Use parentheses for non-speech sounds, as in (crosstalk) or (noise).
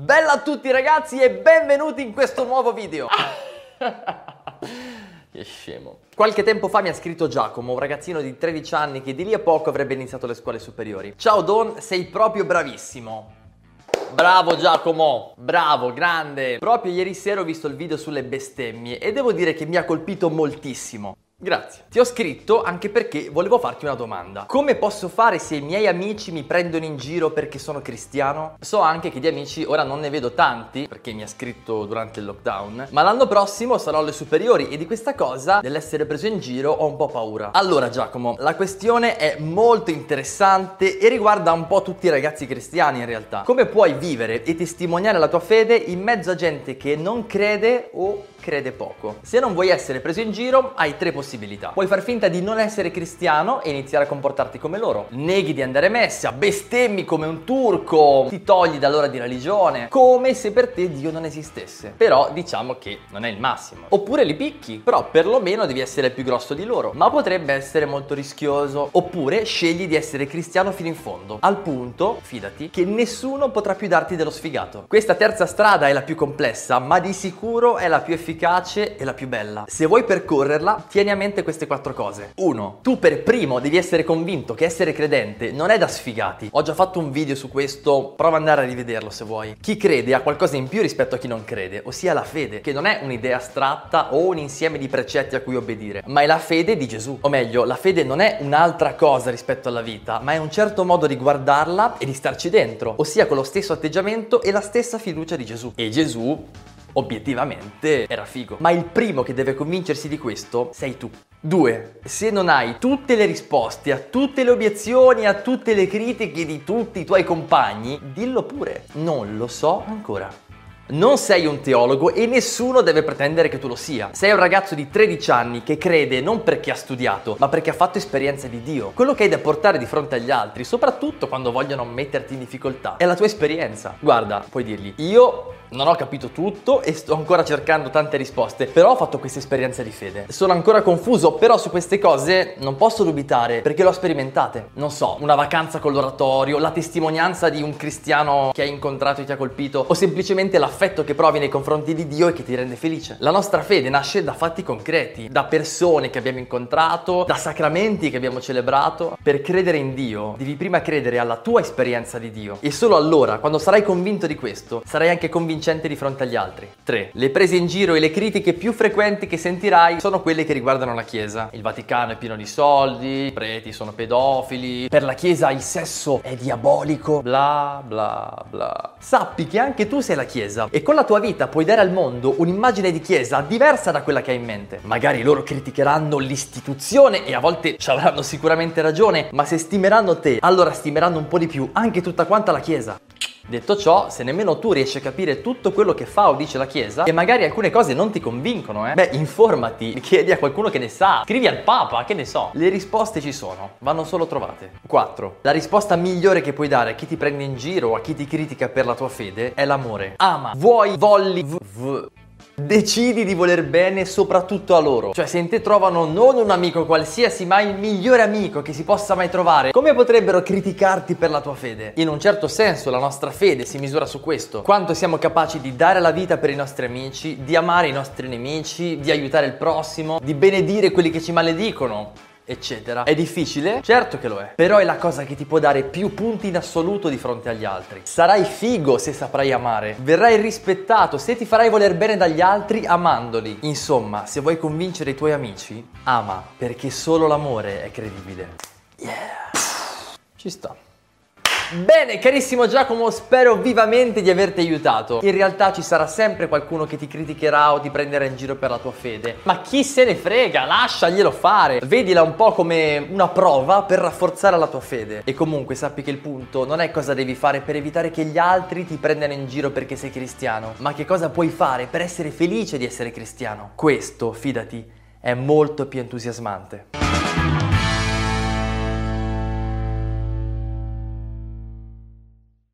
Bella a tutti ragazzi e benvenuti in questo nuovo video. (laughs) che scemo. Qualche tempo fa mi ha scritto Giacomo, un ragazzino di 13 anni che di lì a poco avrebbe iniziato le scuole superiori. Ciao Don, sei proprio bravissimo. Bravo Giacomo, bravo, grande. Proprio ieri sera ho visto il video sulle bestemmie e devo dire che mi ha colpito moltissimo. Grazie. Ti ho scritto anche perché volevo farti una domanda. Come posso fare se i miei amici mi prendono in giro perché sono cristiano? So anche che di amici ora non ne vedo tanti, perché mi ha scritto durante il lockdown, ma l'anno prossimo sarò alle superiori e di questa cosa, dell'essere preso in giro, ho un po' paura. Allora Giacomo, la questione è molto interessante e riguarda un po' tutti i ragazzi cristiani in realtà. Come puoi vivere e testimoniare la tua fede in mezzo a gente che non crede o crede poco. Se non vuoi essere preso in giro, hai tre possibilità. Puoi far finta di non essere cristiano e iniziare a comportarti come loro. Neghi di andare a messa, bestemmi come un turco, ti togli dall'ora di religione, come se per te Dio non esistesse. Però diciamo che non è il massimo. Oppure li picchi, però perlomeno devi essere più grosso di loro. Ma potrebbe essere molto rischioso. Oppure scegli di essere cristiano fino in fondo. Al punto, fidati, che nessuno potrà più darti dello sfigato. Questa terza strada è la più complessa, ma di sicuro è la più efficace e la più bella. Se vuoi percorrerla, tieni a mente queste quattro cose. 1. Tu per primo devi essere convinto che essere credente non è da sfigati. Ho già fatto un video su questo, prova ad andare a rivederlo se vuoi. Chi crede ha qualcosa in più rispetto a chi non crede, ossia la fede, che non è un'idea astratta o un insieme di precetti a cui obbedire, ma è la fede di Gesù. O meglio, la fede non è un'altra cosa rispetto alla vita, ma è un certo modo di guardarla e di starci dentro, ossia con lo stesso atteggiamento e la stessa fiducia di Gesù. E Gesù obiettivamente era figo. Ma il primo che deve convincersi di questo sei tu. 2. Se non hai tutte le risposte a tutte le obiezioni, a tutte le critiche di tutti i tuoi compagni, dillo pure. Non lo so ancora. Non sei un teologo e nessuno deve pretendere che tu lo sia. Sei un ragazzo di 13 anni che crede non perché ha studiato, ma perché ha fatto esperienza di Dio. Quello che hai da portare di fronte agli altri, soprattutto quando vogliono metterti in difficoltà, è la tua esperienza. Guarda, puoi dirgli, io non ho capito tutto e sto ancora cercando tante risposte, però ho fatto questa esperienza di fede. Sono ancora confuso, però su queste cose non posso dubitare perché l'ho sperimentate. Non so, una vacanza con l'oratorio, la testimonianza di un cristiano che hai incontrato e ti ha colpito, o semplicemente l'affetto che provi nei confronti di Dio e che ti rende felice. La nostra fede nasce da fatti concreti, da persone che abbiamo incontrato, da sacramenti che abbiamo celebrato. Per credere in Dio, devi prima credere alla tua esperienza di Dio. E solo allora, quando sarai convinto di questo, sarai anche convinto vincente di fronte agli altri. 3. Le prese in giro e le critiche più frequenti che sentirai sono quelle che riguardano la Chiesa. Il Vaticano è pieno di soldi, i preti sono pedofili, per la Chiesa il sesso è diabolico, bla bla bla. Sappi che anche tu sei la Chiesa e con la tua vita puoi dare al mondo un'immagine di Chiesa diversa da quella che hai in mente. Magari loro criticheranno l'istituzione e a volte ci avranno sicuramente ragione, ma se stimeranno te, allora stimeranno un po' di più anche tutta quanta la Chiesa. Detto ciò, se nemmeno tu riesci a capire tutto quello che fa o dice la Chiesa, e magari alcune cose non ti convincono, eh, beh, informati, (laughs) chiedi a qualcuno che ne sa, scrivi al Papa, che ne so. Le risposte ci sono, vanno solo trovate. 4. La risposta migliore che puoi dare a chi ti prende in giro o a chi ti critica per la tua fede è l'amore. Ama, vuoi, volli, v- v- decidi di voler bene soprattutto a loro. Cioè se in te trovano non un amico qualsiasi, ma il migliore amico che si possa mai trovare, come potrebbero criticarti per la tua fede? In un certo senso la nostra fede si misura su questo. Quanto siamo capaci di dare la vita per i nostri amici, di amare i nostri nemici, di aiutare il prossimo, di benedire quelli che ci maledicono eccetera. È difficile? Certo che lo è, però è la cosa che ti può dare più punti in assoluto di fronte agli altri. Sarai figo se saprai amare, verrai rispettato se ti farai voler bene dagli altri amandoli. Insomma, se vuoi convincere i tuoi amici, ama, perché solo l'amore è credibile. Yeah. Ci sta. Bene, carissimo Giacomo, spero vivamente di averti aiutato. In realtà ci sarà sempre qualcuno che ti criticherà o ti prenderà in giro per la tua fede. Ma chi se ne frega, lasciaglielo fare. Vedila un po' come una prova per rafforzare la tua fede. E comunque sappi che il punto non è cosa devi fare per evitare che gli altri ti prendano in giro perché sei cristiano, ma che cosa puoi fare per essere felice di essere cristiano. Questo, fidati, è molto più entusiasmante.